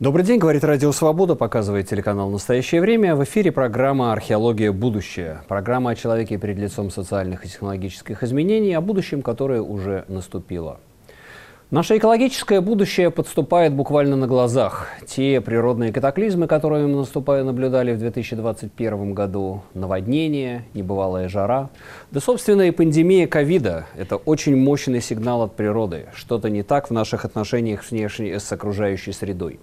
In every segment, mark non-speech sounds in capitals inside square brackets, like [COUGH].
Добрый день, говорит Радио Свобода, показывает телеканал «Настоящее время». В эфире программа «Археология. Будущее». Программа о человеке перед лицом социальных и технологических изменений, о будущем, которое уже наступило. Наше экологическое будущее подступает буквально на глазах. Те природные катаклизмы, которые мы наступая наблюдали в 2021 году, наводнение, небывалая жара, да, собственно, и пандемия ковида – это очень мощный сигнал от природы. Что-то не так в наших отношениях с, внешней, с окружающей средой.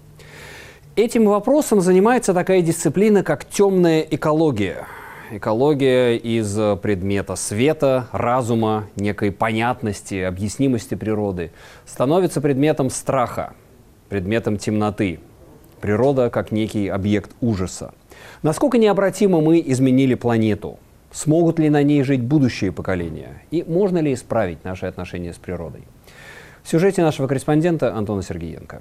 Этим вопросом занимается такая дисциплина, как темная экология. Экология из предмета света, разума, некой понятности, объяснимости природы становится предметом страха, предметом темноты. Природа как некий объект ужаса. Насколько необратимо мы изменили планету? Смогут ли на ней жить будущие поколения? И можно ли исправить наши отношения с природой? В сюжете нашего корреспондента Антона Сергеенко.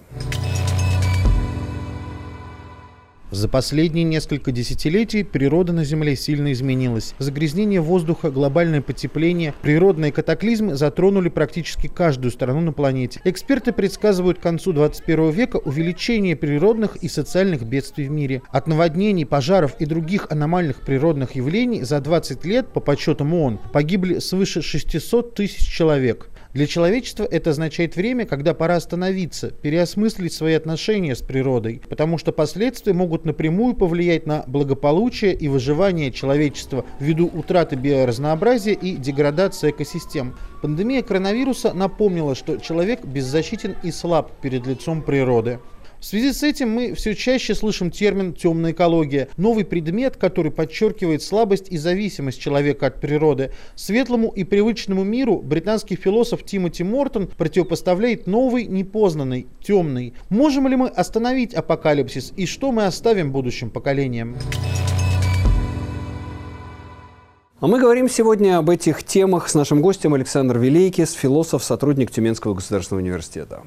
За последние несколько десятилетий природа на Земле сильно изменилась. Загрязнение воздуха, глобальное потепление, природные катаклизмы затронули практически каждую страну на планете. Эксперты предсказывают к концу 21 века увеличение природных и социальных бедствий в мире. От наводнений, пожаров и других аномальных природных явлений за 20 лет, по подсчетам ООН, погибли свыше 600 тысяч человек. Для человечества это означает время, когда пора остановиться, переосмыслить свои отношения с природой, потому что последствия могут напрямую повлиять на благополучие и выживание человечества ввиду утраты биоразнообразия и деградации экосистем. Пандемия коронавируса напомнила, что человек беззащитен и слаб перед лицом природы. В связи с этим мы все чаще слышим термин «темная экология» – новый предмет, который подчеркивает слабость и зависимость человека от природы. Светлому и привычному миру британский философ Тимоти Мортон противопоставляет новый, непознанный, темный. Можем ли мы остановить апокалипсис и что мы оставим будущим поколениям? А мы говорим сегодня об этих темах с нашим гостем Александр Великис, философ, сотрудник Тюменского государственного университета.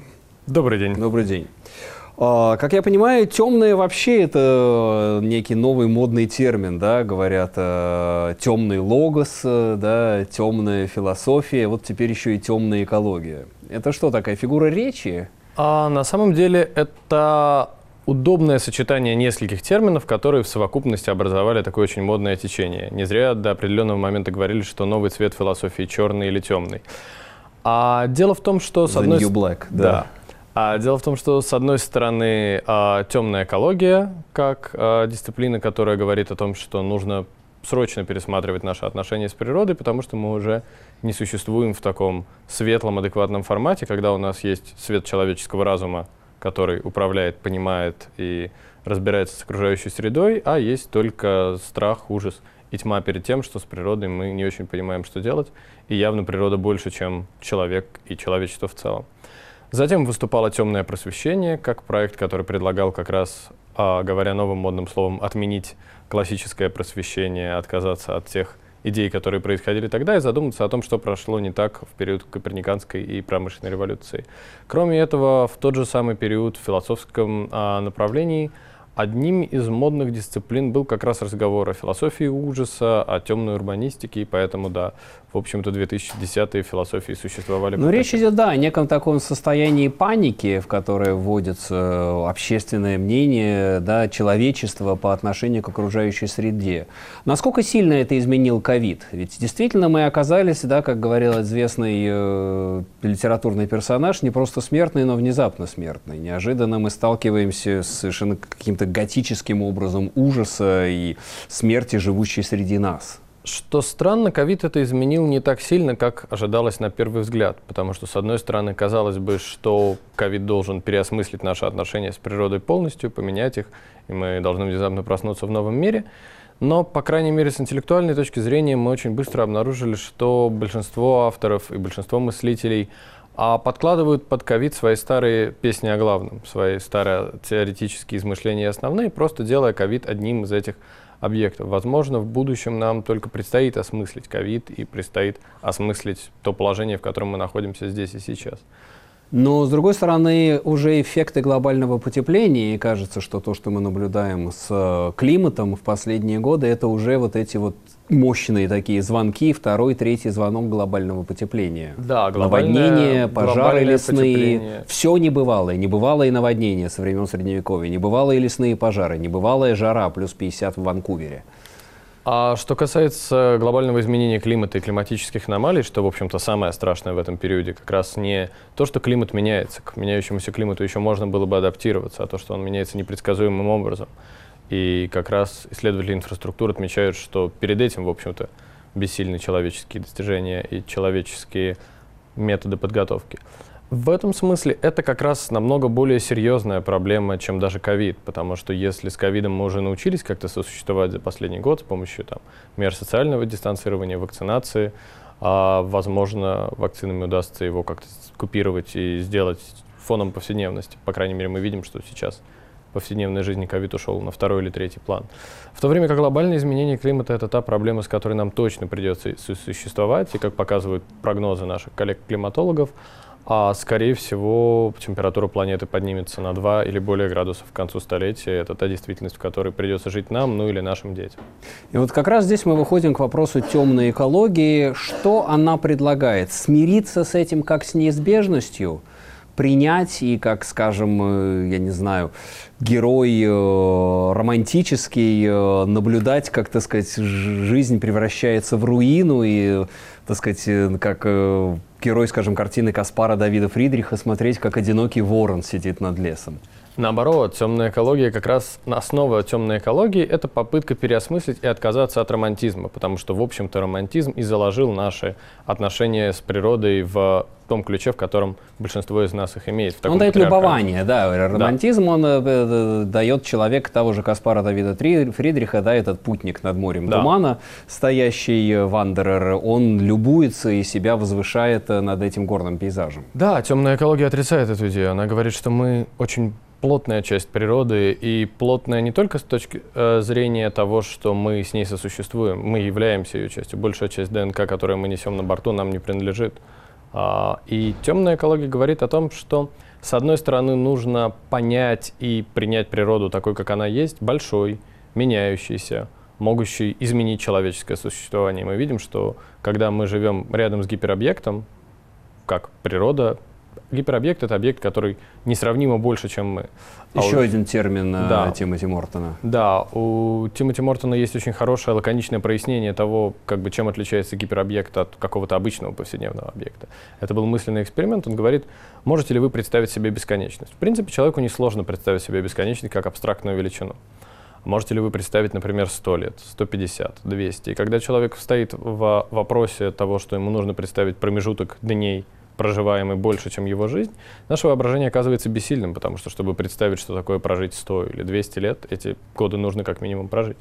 Добрый день. Добрый день. А, как я понимаю, темное вообще это некий новый модный термин, да, говорят, э, темный логос, э, да, темная философия, вот теперь еще и темная экология. Это что такая фигура речи? А на самом деле это удобное сочетание нескольких терминов, которые в совокупности образовали такое очень модное течение. Не зря до определенного момента говорили, что новый цвет философии черный или темный. А дело в том, что с The одной... New Black, да. да. А, дело в том, что с одной стороны а, темная экология, как а, дисциплина, которая говорит о том, что нужно срочно пересматривать наши отношения с природой, потому что мы уже не существуем в таком светлом, адекватном формате, когда у нас есть свет человеческого разума, который управляет, понимает и разбирается с окружающей средой, а есть только страх, ужас и тьма перед тем, что с природой мы не очень понимаем, что делать, и явно природа больше, чем человек и человечество в целом. Затем выступало «Темное просвещение» как проект, который предлагал как раз, а, говоря новым модным словом, отменить классическое просвещение, отказаться от тех идей, которые происходили тогда, и задуматься о том, что прошло не так в период Коперниканской и промышленной революции. Кроме этого, в тот же самый период в философском а, направлении – Одним из модных дисциплин был как раз разговор о философии ужаса, о темной урбанистике, и поэтому, да, в общем-то, 2010-е философии существовали. Но речь идет, да, о неком таком состоянии паники, в которое вводится общественное мнение, да, человечества по отношению к окружающей среде. Насколько сильно это изменил ковид? Ведь действительно мы оказались, да, как говорил известный э, литературный персонаж, не просто смертный, но внезапно смертный. Неожиданно мы сталкиваемся с совершенно каким-то готическим образом ужаса и смерти, живущей среди нас. Что странно, ковид это изменил не так сильно, как ожидалось на первый взгляд. Потому что, с одной стороны, казалось бы, что ковид должен переосмыслить наши отношения с природой полностью, поменять их, и мы должны внезапно проснуться в новом мире. Но, по крайней мере, с интеллектуальной точки зрения мы очень быстро обнаружили, что большинство авторов и большинство мыслителей а подкладывают под ковид свои старые песни о главном, свои старые теоретические измышления основные, просто делая ковид одним из этих объектов. Возможно, в будущем нам только предстоит осмыслить ковид и предстоит осмыслить то положение, в котором мы находимся здесь и сейчас. Но, с другой стороны, уже эффекты глобального потепления, и кажется, что то, что мы наблюдаем с э, климатом в последние годы, это уже вот эти вот мощные такие звонки, второй, третий звонок глобального потепления. Да, Наводнения, пожары лесные, все небывалое. Небывалое наводнение со времен Средневековья, небывалые лесные пожары, небывалая жара плюс 50 в Ванкувере. А что касается глобального изменения климата и климатических аномалий, что, в общем-то, самое страшное в этом периоде, как раз не то, что климат меняется, к меняющемуся климату еще можно было бы адаптироваться, а то, что он меняется непредсказуемым образом. И как раз исследователи инфраструктуры отмечают, что перед этим, в общем-то, бессильны человеческие достижения и человеческие методы подготовки. В этом смысле это как раз намного более серьезная проблема, чем даже ковид, потому что если с ковидом мы уже научились как-то сосуществовать за последний год с помощью там, мер социального дистанцирования, вакцинации, а, возможно, вакцинами удастся его как-то купировать и сделать фоном повседневности. По крайней мере, мы видим, что сейчас повседневной жизни ковид ушел на второй или третий план. В то время как глобальное изменение климата – это та проблема, с которой нам точно придется существовать, и как показывают прогнозы наших коллег-климатологов, а скорее всего температура планеты поднимется на 2 или более градусов к концу столетия. Это та действительность, в которой придется жить нам, ну или нашим детям. И вот как раз здесь мы выходим к вопросу темной экологии. Что она предлагает? Смириться с этим как с неизбежностью? принять и, как, скажем, э, я не знаю, герой э, романтический, э, наблюдать, как, так сказать, жизнь превращается в руину и, так сказать, как герой, скажем, картины Каспара Давида Фридриха, смотреть, как одинокий ворон сидит над лесом. Наоборот, темная экология, как раз основа темной экологии – это попытка переосмыслить и отказаться от романтизма, потому что, в общем-то, романтизм и заложил наши отношения с природой в том ключе, в котором большинство из нас их имеет. он дает любование, да. Романтизм, да. он э, э, дает человек того же Каспара Давида Фридриха, да, этот путник над морем да. тумана, стоящий вандерер, он любуется и себя возвышает э, над этим горным пейзажем. Да, темная экология отрицает эту идею. Она говорит, что мы очень плотная часть природы и плотная не только с точки э, зрения того, что мы с ней сосуществуем, мы являемся ее частью. Большая часть ДНК, которую мы несем на борту, нам не принадлежит. А, и темная экология говорит о том, что с одной стороны нужно понять и принять природу такой, как она есть, большой, меняющейся, могущей изменить человеческое существование. Мы видим, что когда мы живем рядом с гиперобъектом, как природа Гиперобъект — это объект, который несравнимо больше, чем мы. Еще а один термин э, да. Тимоти Мортона. Да, у Тимоти Мортона есть очень хорошее лаконичное прояснение того, как бы, чем отличается гиперобъект от какого-то обычного повседневного объекта. Это был мысленный эксперимент. Он говорит, можете ли вы представить себе бесконечность? В принципе, человеку несложно представить себе бесконечность как абстрактную величину. Можете ли вы представить, например, 100 лет, 150, 200? И когда человек стоит в вопросе того, что ему нужно представить промежуток дней, проживаемый больше, чем его жизнь, наше воображение оказывается бессильным, потому что, чтобы представить, что такое прожить 100 или 200 лет, эти годы нужно как минимум прожить.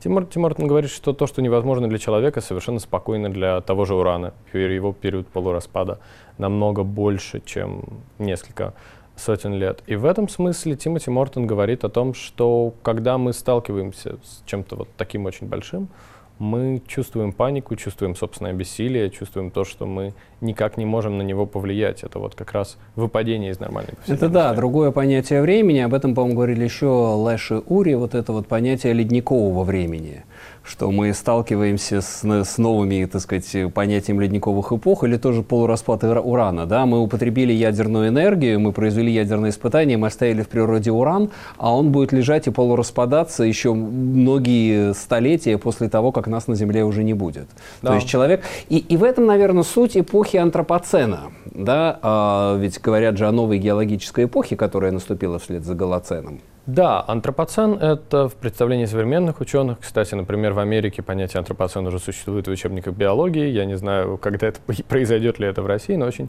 Тимур Тимуртон говорит, что то, что невозможно для человека, совершенно спокойно для того же урана. Его период полураспада намного больше, чем несколько сотен лет. И в этом смысле Тимоти Мортон говорит о том, что когда мы сталкиваемся с чем-то вот таким очень большим, мы чувствуем панику, чувствуем собственное бессилие, чувствуем то, что мы никак не можем на него повлиять. Это вот как раз выпадение из нормальной Это да, другое понятие времени. Об этом, по-моему, говорили еще Лэш Ури, вот это вот понятие ледникового времени что мы сталкиваемся с, с новыми, так сказать, понятиями ледниковых эпох или тоже полураспад урана. Да? Мы употребили ядерную энергию, мы произвели ядерные испытания, мы оставили в природе уран, а он будет лежать и полураспадаться еще многие столетия после того, как нас на Земле уже не будет. Да. То есть человек... И, и в этом, наверное, суть эпохи антропоцена. Да? А, ведь говорят же о новой геологической эпохе, которая наступила вслед за Голоценом. Да, антропоцен — это в представлении современных ученых. Кстати, например, в Америке понятие антропоцен уже существует в учебниках биологии. Я не знаю, когда это [LAUGHS] произойдет ли это в России, но очень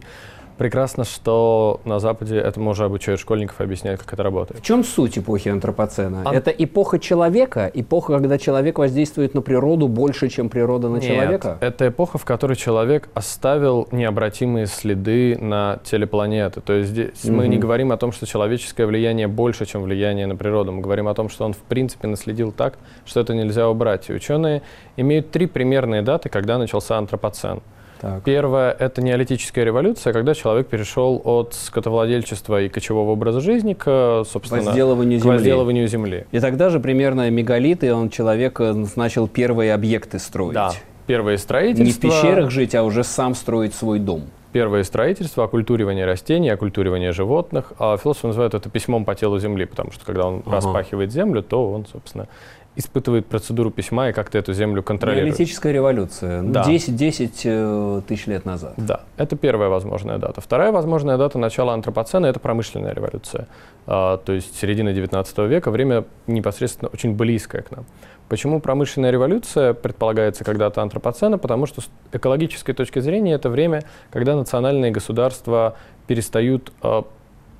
прекрасно, что на Западе этому уже обучают школьников и объясняют, как это работает. В чем суть эпохи антропоцена? Ан... Это эпоха человека, эпоха, когда человек воздействует на природу больше, чем природа на Нет, человека? это эпоха, в которой человек оставил необратимые следы на теле планеты. То есть здесь mm-hmm. мы не говорим о том, что человеческое влияние больше, чем влияние на природу. Мы говорим о том, что он в принципе наследил так, что это нельзя убрать. И ученые имеют три примерные даты, когда начался антропоцен. Так. Первое – это неолитическая революция, когда человек перешел от скотовладельчества и кочевого образа жизни к, собственно, возделыванию к земли. возделыванию земли. И тогда же примерно мегалиты, он человек начал первые объекты строить. Да, первые строительства. Не в пещерах жить, а уже сам строить свой дом. Первое строительство, оккультуривание растений, оккультуривание животных. А философы называют это письмом по телу земли, потому что когда он ага. распахивает землю, то он, собственно, испытывает процедуру письма и как-то эту землю контролирует. Неолитическая революция. Да. 10, 10 э, тысяч лет назад. Да, это первая возможная дата. Вторая возможная дата начала антропоцена – это промышленная революция. А, то есть середина 19 века, время непосредственно очень близкое к нам. Почему промышленная революция предполагается когда-то антропоцена? Потому что с экологической точки зрения это время, когда национальные государства перестают, э,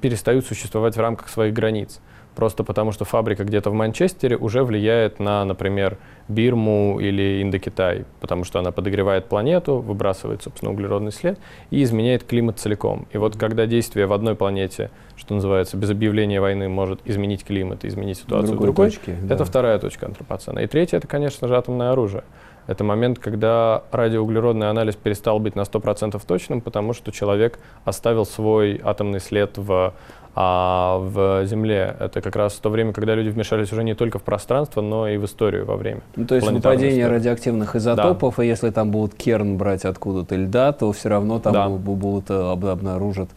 перестают существовать в рамках своих границ просто потому что фабрика где-то в Манчестере уже влияет на, например, Бирму или Индокитай, потому что она подогревает планету, выбрасывает, собственно, углеродный след и изменяет климат целиком. И вот когда действие в одной планете, что называется, без объявления войны может изменить климат и изменить ситуацию в другой, точке, это да. вторая точка антропоцена. И третья — это, конечно же, атомное оружие. Это момент, когда радиоуглеродный анализ перестал быть на 100% точным, потому что человек оставил свой атомный след в а в Земле это как раз то время, когда люди вмешались уже не только в пространство, но и в историю во время. Ну, то есть выпадение историю. радиоактивных изотопов, да. и если там будут керн брать откуда-то льда, то все равно там да. будут э, обнаружат.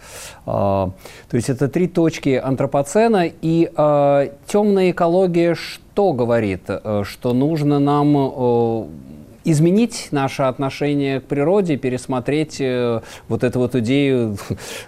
А, то есть это три точки антропоцена и а, темная экология что говорит? Э, что нужно нам э, изменить наше отношение к природе, пересмотреть э, вот эту вот идею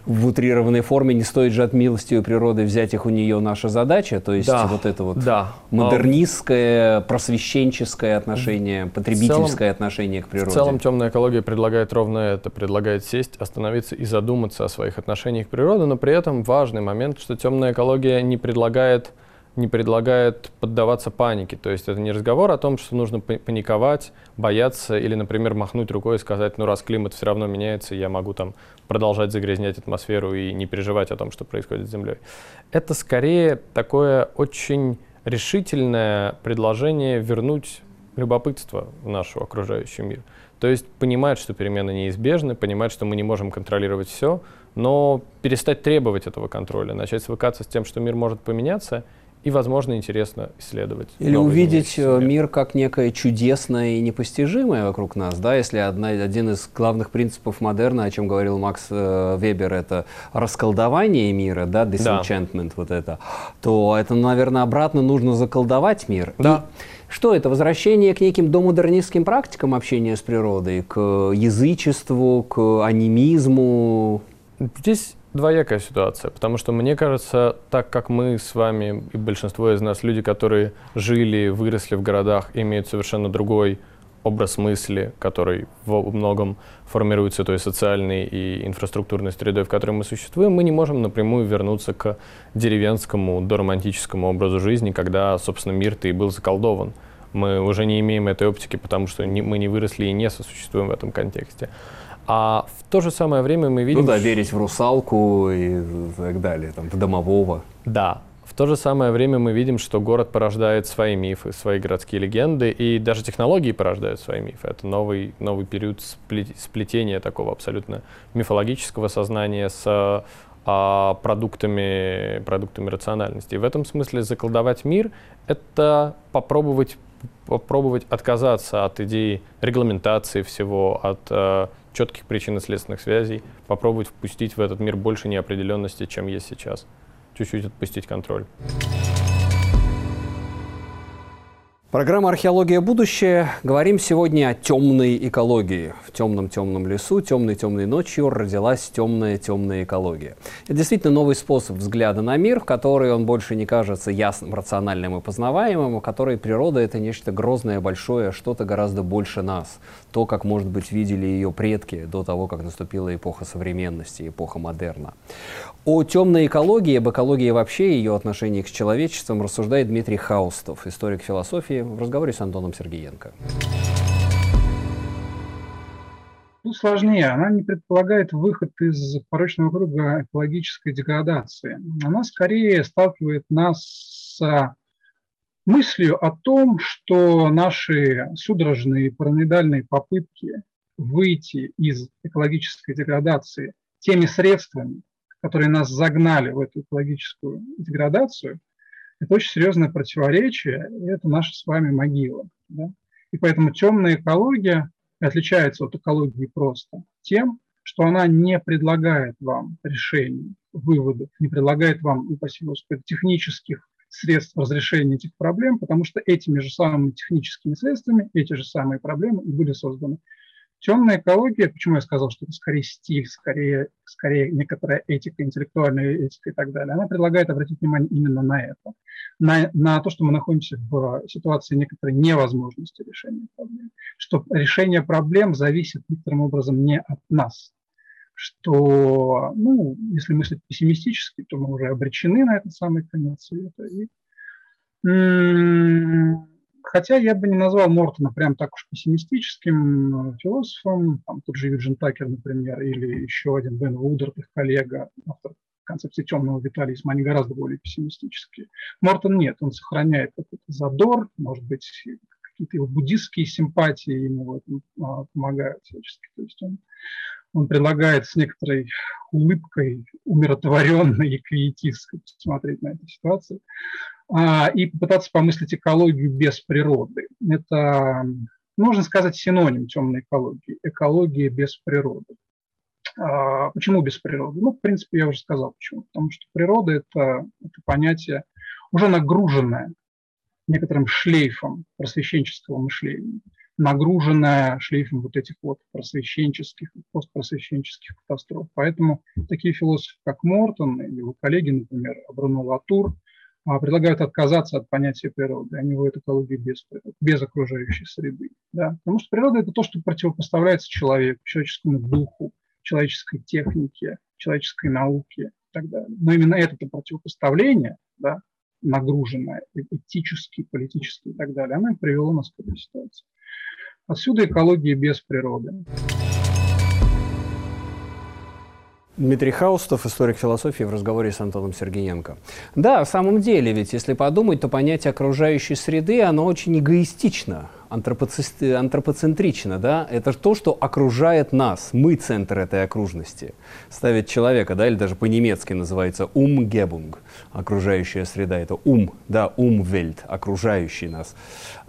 в утрированной форме, не стоит же от милости у природы взять их у нее наша задача, то есть да, вот это вот да. модернистское, просвещенческое отношение, потребительское целом, отношение к природе. В целом темная экология предлагает ровно это, предлагает сесть, остановиться и задуматься о своих отношениях к природе, но при этом важный момент, что темная экология не предлагает не предлагает поддаваться панике. То есть это не разговор о том, что нужно паниковать, бояться или, например, махнуть рукой и сказать, ну раз климат все равно меняется, я могу там продолжать загрязнять атмосферу и не переживать о том, что происходит с Землей. Это скорее такое очень решительное предложение вернуть любопытство в наш окружающий мир. То есть понимать, что перемены неизбежны, понимать, что мы не можем контролировать все, но перестать требовать этого контроля, начать свыкаться с тем, что мир может поменяться – и, возможно, интересно исследовать. Или увидеть мир как некое чудесное и непостижимое вокруг нас, да, если одна, один из главных принципов модерна, о чем говорил Макс э, Вебер, это расколдование мира, да, disenchantment, да. вот это, то это, наверное, обратно нужно заколдовать мир. Да. И что это? Возвращение к неким домодернистским практикам общения с природой, к язычеству, к анимизму? Здесь двоякая ситуация, потому что мне кажется, так как мы с вами и большинство из нас люди, которые жили, выросли в городах, имеют совершенно другой образ мысли, который во многом формируется той социальной и инфраструктурной средой, в которой мы существуем, мы не можем напрямую вернуться к деревенскому, доромантическому образу жизни, когда, собственно, мир-то и был заколдован. Мы уже не имеем этой оптики, потому что не, мы не выросли и не сосуществуем в этом контексте. А в то же самое время мы видим... Ну да, верить в русалку и так далее, там, в домового. Да. В то же самое время мы видим, что город порождает свои мифы, свои городские легенды, и даже технологии порождают свои мифы. Это новый, новый период сплетения такого абсолютно мифологического сознания с а, продуктами, продуктами рациональности. И в этом смысле заколдовать мир — это попробовать, попробовать отказаться от идеи регламентации всего, от э, четких причинно-следственных связей, попробовать впустить в этот мир больше неопределенности, чем есть сейчас. Чуть-чуть отпустить контроль. Программа «Археология. Будущее». Говорим сегодня о темной экологии. В темном-темном лесу, темной-темной ночью родилась темная-темная экология. Это действительно новый способ взгляда на мир, в который он больше не кажется ясным, рациональным и познаваемым, в который природа — это нечто грозное, большое, что-то гораздо больше нас. То, как, может быть, видели ее предки до того, как наступила эпоха современности, эпоха модерна. О темной экологии, об экологии вообще, ее отношении к человечествам рассуждает Дмитрий Хаустов, историк философии, в разговоре с Антоном Сергеенко. Тут сложнее. Она не предполагает выход из порочного круга экологической деградации. Она скорее сталкивает нас с мыслью о том, что наши судорожные параноидальные попытки выйти из экологической деградации теми средствами, которые нас загнали в эту экологическую деградацию, это очень серьезное противоречие, и это наша с вами могила. Да? И поэтому темная экология отличается от экологии просто тем, что она не предлагает вам решений, выводов, не предлагает вам, упаси Господи, технических средств разрешения этих проблем, потому что этими же самыми техническими средствами эти же самые проблемы и были созданы. Темная экология, почему я сказал, что это скорее стиль, скорее, скорее некоторая этика, интеллектуальная этика и так далее, она предлагает обратить внимание именно на это, на, на то, что мы находимся в ситуации некоторой невозможности решения проблем, что решение проблем зависит некоторым образом не от нас, что, ну, если мыслить пессимистически, то мы уже обречены на этот самый конец света. И, хотя я бы не назвал Мортона прям так уж пессимистическим философом, там тот же Юджин Такер, например, или еще один Бен Вудерт, их коллега, автор концепции темного витализма, они гораздо более пессимистические. Мортон нет, он сохраняет какой-то задор, может быть, какие-то его буддистские симпатии ему в а, помогают всячески. То есть он он предлагает с некоторой улыбкой, умиротворенной и квиетистской посмотреть на эту ситуацию и попытаться помыслить экологию без природы. Это, можно сказать, синоним темной экологии. Экология без природы. А, почему без природы? Ну, в принципе, я уже сказал почему. Потому что природа это, это понятие уже нагруженное некоторым шлейфом просвещенческого мышления нагруженная шлейфом вот этих вот просвещенческих и постпросвещенческих катастроф. Поэтому такие философы, как Мортон или его коллеги, например, Бруно Латур, а, предлагают отказаться от понятия природы. Они вводят экологию без, без окружающей среды. Да? Потому что природа – это то, что противопоставляется человеку, человеческому духу, человеческой технике, человеческой науке и так далее. Но именно это противопоставление, да, нагруженное этически, политически и так далее, оно и привело нас к этой ситуации. Отсюда экология без природы. Дмитрий Хаустов, историк философии, в разговоре с Антоном Сергеенко. Да, в самом деле, ведь если подумать, то понятие окружающей среды, оно очень эгоистично, антропоцентрично, да? Это то, что окружает нас, мы центр этой окружности. Ставит человека, да, или даже по-немецки называется «умгебунг», окружающая среда, это «ум», да, «умвельт», окружающий нас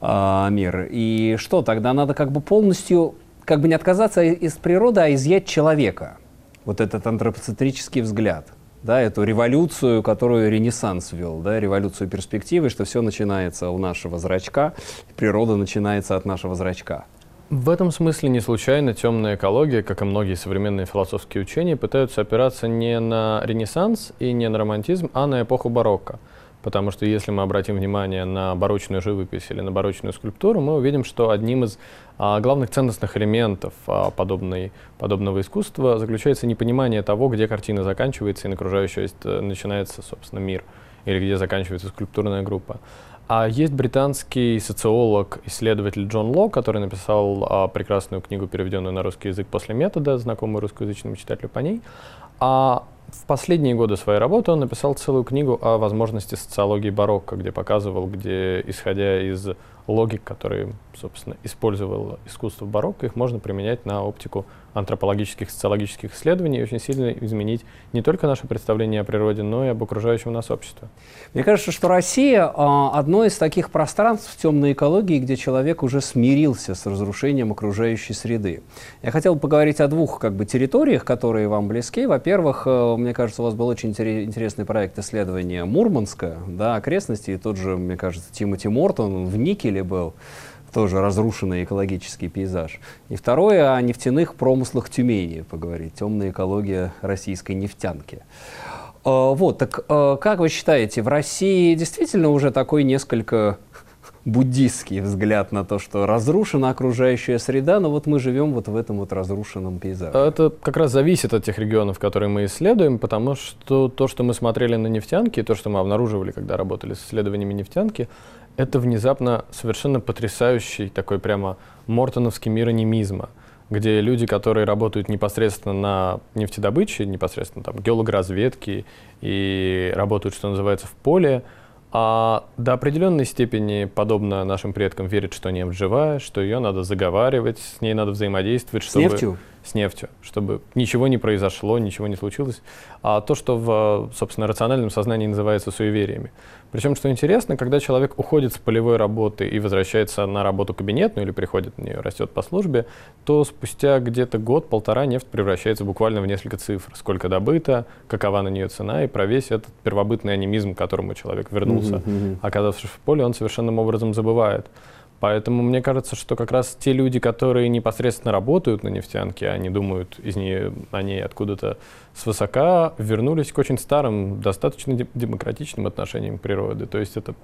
э, мир. И что, тогда надо как бы полностью, как бы не отказаться из природы, а изъять человека – вот этот антропоцентрический взгляд, да, эту революцию, которую Ренессанс вел, да, революцию перспективы, что все начинается у нашего зрачка, природа начинается от нашего зрачка. В этом смысле не случайно темная экология, как и многие современные философские учения, пытаются опираться не на Ренессанс и не на романтизм, а на эпоху барокко. Потому что если мы обратим внимание на барочную живопись или на барочную скульптуру, мы увидим, что одним из а, главных ценностных элементов а, подобной, подобного искусства заключается непонимание того, где картина заканчивается и на окружающей э, начинается, собственно, мир, или где заканчивается скульптурная группа. А есть британский социолог, исследователь Джон Ло, который написал а, прекрасную книгу, переведенную на русский язык после метода, знакомую русскоязычному читателю по ней. А в последние годы своей работы он написал целую книгу о возможности социологии барокко, где показывал, где, исходя из логик, которые, собственно, использовал искусство барокко, их можно применять на оптику антропологических, социологических исследований и очень сильно изменить не только наше представление о природе, но и об окружающем нас обществе. Мне кажется, что Россия а, одно из таких пространств темной экологии, где человек уже смирился с разрушением окружающей среды. Я хотел поговорить о двух как бы, территориях, которые вам близки. Во-первых, э, мне кажется, у вас был очень интересный проект исследования Мурманска, да, окрестности, и тот же, мне кажется, Тимоти Мортон в Никеле был тоже разрушенный экологический пейзаж. И второе, о нефтяных промыслах Тюмени поговорить, темная экология российской нефтянки. А, вот, так а, как вы считаете, в России действительно уже такой несколько буддийский взгляд на то, что разрушена окружающая среда, но вот мы живем вот в этом вот разрушенном пейзаже. Это как раз зависит от тех регионов, которые мы исследуем, потому что то, что мы смотрели на нефтянки, то, что мы обнаруживали, когда работали с исследованиями нефтянки, это внезапно совершенно потрясающий такой прямо мортоновский мир анимизма, где люди, которые работают непосредственно на нефтедобыче, непосредственно там геологоразведке и работают, что называется, в поле, а до определенной степени, подобно нашим предкам, верит, что нефть живая, что ее надо заговаривать, с ней надо взаимодействовать. Чтобы... С нефтью? С нефтью, чтобы ничего не произошло, ничего не случилось. А то, что в, собственно, рациональном сознании называется суевериями. Причем, что интересно, когда человек уходит с полевой работы и возвращается на работу кабинетную или приходит на нее, растет по службе, то спустя где-то год-полтора нефть превращается буквально в несколько цифр. Сколько добыто, какова на нее цена, и про весь этот первобытный анимизм, к которому человек вернулся, mm-hmm. оказавшись в поле, он совершенным образом забывает. Поэтому мне кажется, что как раз те люди, которые непосредственно работают на нефтянке, они думают из нее, о ней откуда-то свысока, вернулись к очень старым, достаточно демократичным отношениям к природе. То есть это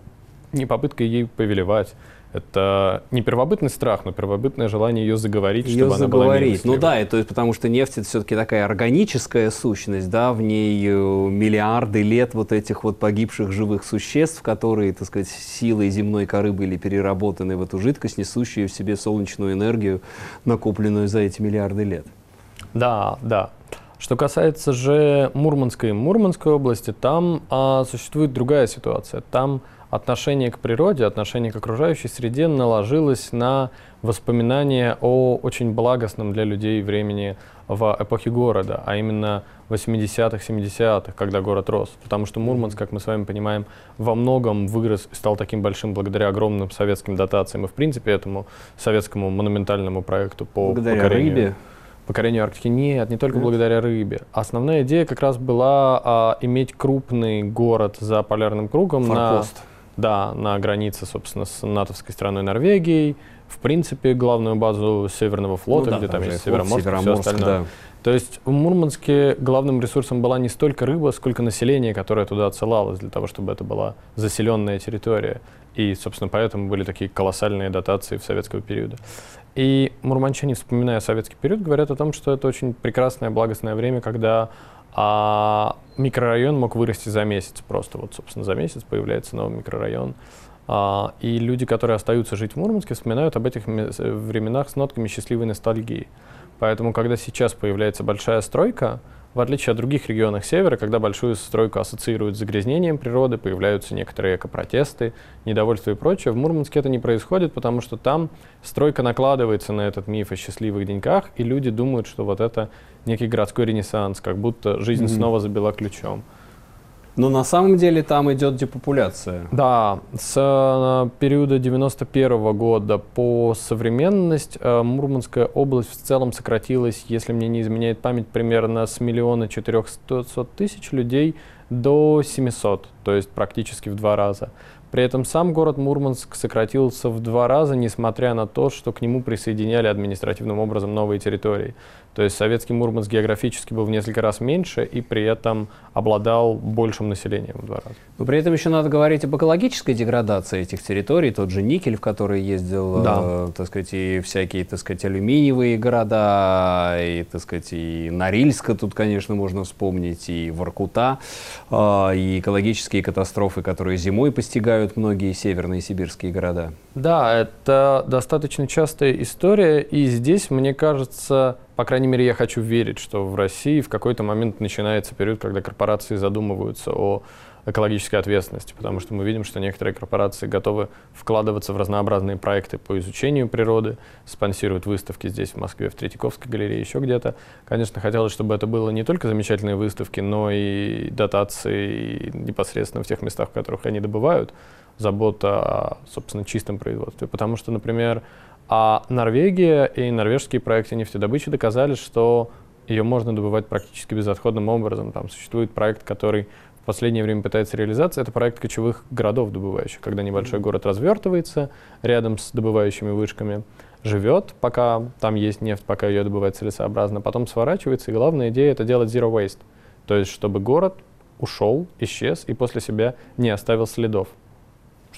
не попытка ей повелевать, это не первобытный страх, но первобытное желание ее заговорить, ее чтобы заговорить. она была Ну да, это потому что нефть это все-таки такая органическая сущность, да, в ней э, миллиарды лет вот этих вот погибших живых существ, которые, так сказать, силой земной коры были переработаны в эту жидкость, несущую в себе солнечную энергию, накопленную за эти миллиарды лет. Да, да. Что касается же Мурманской и Мурманской области, там а, существует другая ситуация. Там отношение к природе, отношение к окружающей среде наложилось на воспоминания о очень благостном для людей времени в эпохе города, а именно 80-х, 70-х, когда город рос. Потому что Мурманск, как мы с вами понимаем, во многом вырос и стал таким большим благодаря огромным советским дотациям и, в принципе, этому советскому монументальному проекту по благодаря покорению. рыбе покорению Арктики. Нет, не только Нет. благодаря рыбе. Основная идея как раз была а, иметь крупный город за полярным кругом Форпост. на да, на границе, собственно, с натовской страной Норвегией. В принципе, главную базу Северного флота, ну, да, где там, есть Североморск, Североморск все остальное. Да. То есть в Мурманске главным ресурсом была не столько рыба, сколько население, которое туда отсылалось для того, чтобы это была заселенная территория. И, собственно, поэтому были такие колоссальные дотации в советского периода. И мурманчане, вспоминая советский период, говорят о том, что это очень прекрасное, благостное время, когда а микрорайон мог вырасти за месяц просто. Вот, собственно, за месяц появляется новый микрорайон. А, и люди, которые остаются жить в Мурманске, вспоминают об этих временах с нотками счастливой ностальгии. Поэтому, когда сейчас появляется большая стройка, в отличие от других регионов севера, когда большую стройку ассоциируют с загрязнением природы, появляются некоторые экопротесты, недовольство и прочее, в Мурманске это не происходит, потому что там стройка накладывается на этот миф о счастливых деньках, и люди думают, что вот это некий городской ренессанс, как будто жизнь mm-hmm. снова забила ключом. Но на самом деле там идет депопуляция. Да, с э, периода 91 года по современность э, Мурманская область в целом сократилась, если мне не изменяет память, примерно с миллиона четырехсот тысяч людей до 700, то есть практически в два раза. При этом сам город Мурманск сократился в два раза, несмотря на то, что к нему присоединяли административным образом новые территории. То есть советский Мурманск географически был в несколько раз меньше и при этом обладал большим населением в два раза. Но при этом еще надо говорить об экологической деградации этих территорий. Тот же никель, в который ездил, да. э, так сказать, и всякие, так сказать, алюминиевые города, и, так сказать, и Норильска тут, конечно, можно вспомнить, и Воркута, э, и экологические катастрофы, которые зимой постигают многие северные сибирские города. Да, это достаточно частая история, и здесь, мне кажется, по крайней мере, я хочу верить, что в России в какой-то момент начинается период, когда корпорации задумываются о экологической ответственности, потому что мы видим, что некоторые корпорации готовы вкладываться в разнообразные проекты по изучению природы, спонсируют выставки здесь, в Москве, в Третьяковской галерее, еще где-то. Конечно, хотелось, чтобы это было не только замечательные выставки, но и дотации непосредственно в тех местах, в которых они добывают, забота о, собственно, чистом производстве. Потому что, например, а Норвегия и норвежские проекты нефтедобычи доказали, что ее можно добывать практически безотходным образом. Там существует проект, который в последнее время пытается реализоваться. Это проект кочевых городов добывающих, когда небольшой город развертывается рядом с добывающими вышками, живет, пока там есть нефть, пока ее добывать целесообразно, потом сворачивается. И главная идея — это делать zero waste. То есть, чтобы город ушел, исчез и после себя не оставил следов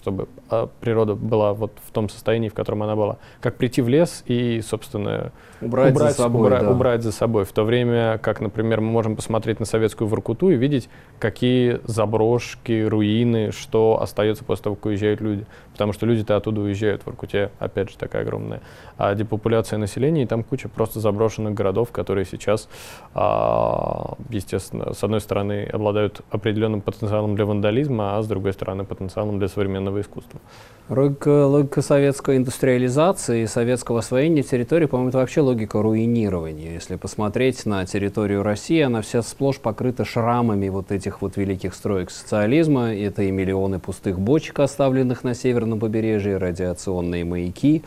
чтобы а, природа была вот в том состоянии, в котором она была. Как прийти в лес и, собственно, убрать, убрать, за, собой, убрать, да. убрать за собой. В то время, как, например, мы можем посмотреть на советскую Воркуту и видеть, какие заброшки, руины, что остается после того, как уезжают люди. Потому что люди-то оттуда уезжают. В Воркуте, опять же, такая огромная а, депопуляция населения, и там куча просто заброшенных городов, которые сейчас, а, естественно, с одной стороны, обладают определенным потенциалом для вандализма, а с другой стороны, потенциалом для современного искусства. Логика, логика советской индустриализации советского освоения территории, по-моему, это вообще логика руинирования. Если посмотреть на территорию России, она вся сплошь покрыта шрамами вот этих вот великих строек социализма. Это и миллионы пустых бочек, оставленных на северном побережье, радиационные маяки,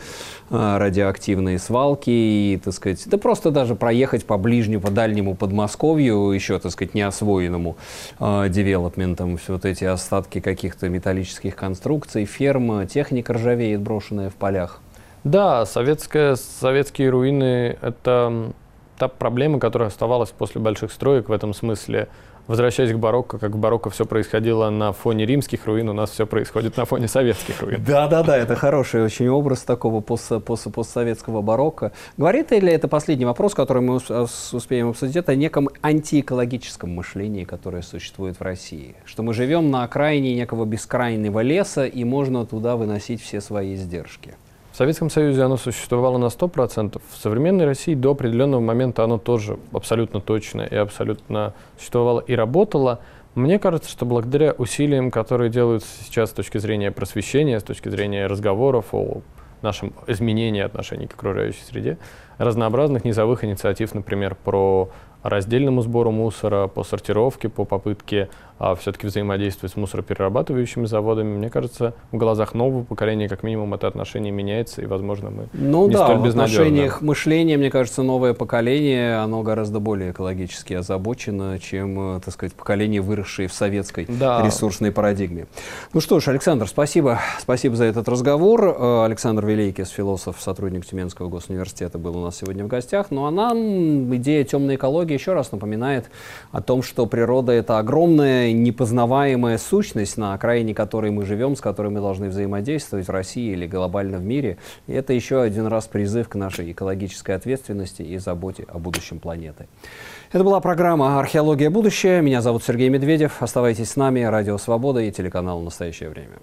а, радиоактивные свалки и, так сказать, да просто даже проехать по ближнему, по дальнему Подмосковью, еще, так сказать, неосвоенному э, девелопментом, все вот эти остатки каких-то металлических конструкций, ферм, техника ржавеет, брошенная в полях. Да, советская, советские руины — это та проблема, которая оставалась после больших строек в этом смысле. Возвращаясь к барокко, как в барокко все происходило на фоне римских руин, у нас все происходит на фоне советских руин. Да-да-да, это хороший очень образ такого пост, пост, постсоветского барокко. Говорит ли это последний вопрос, который мы успеем обсудить, о неком антиэкологическом мышлении, которое существует в России? Что мы живем на окраине некого бескрайнего леса, и можно туда выносить все свои издержки? В Советском Союзе оно существовало на 100%. В современной России до определенного момента оно тоже абсолютно точно и абсолютно существовало и работало. Мне кажется, что благодаря усилиям, которые делаются сейчас с точки зрения просвещения, с точки зрения разговоров о нашем изменении отношений к окружающей среде, разнообразных низовых инициатив, например, про раздельному сбору мусора, по сортировке, по попытке а, все-таки взаимодействовать с мусороперерабатывающими заводами. Мне кажется, в глазах нового поколения как минимум это отношение меняется, и, возможно, мы ну, не да, столь в отношениях мышления, мне кажется, новое поколение, оно гораздо более экологически озабочено, чем, э, так сказать, поколение, выросшее в советской да. ресурсной парадигме. Ну что ж, Александр, спасибо. Спасибо за этот разговор. Э, Александр Великис, философ, сотрудник Тюменского госуниверситета, был у нас сегодня в гостях. Ну а нам идея темной экологии еще раз напоминает о том, что природа — это огромная непознаваемая сущность, на окраине которой мы живем, с которой мы должны взаимодействовать в России или глобально в мире. И это еще один раз призыв к нашей экологической ответственности и заботе о будущем планеты. Это была программа «Археология. Будущее». Меня зовут Сергей Медведев. Оставайтесь с нами. Радио «Свобода» и телеканал «Настоящее время».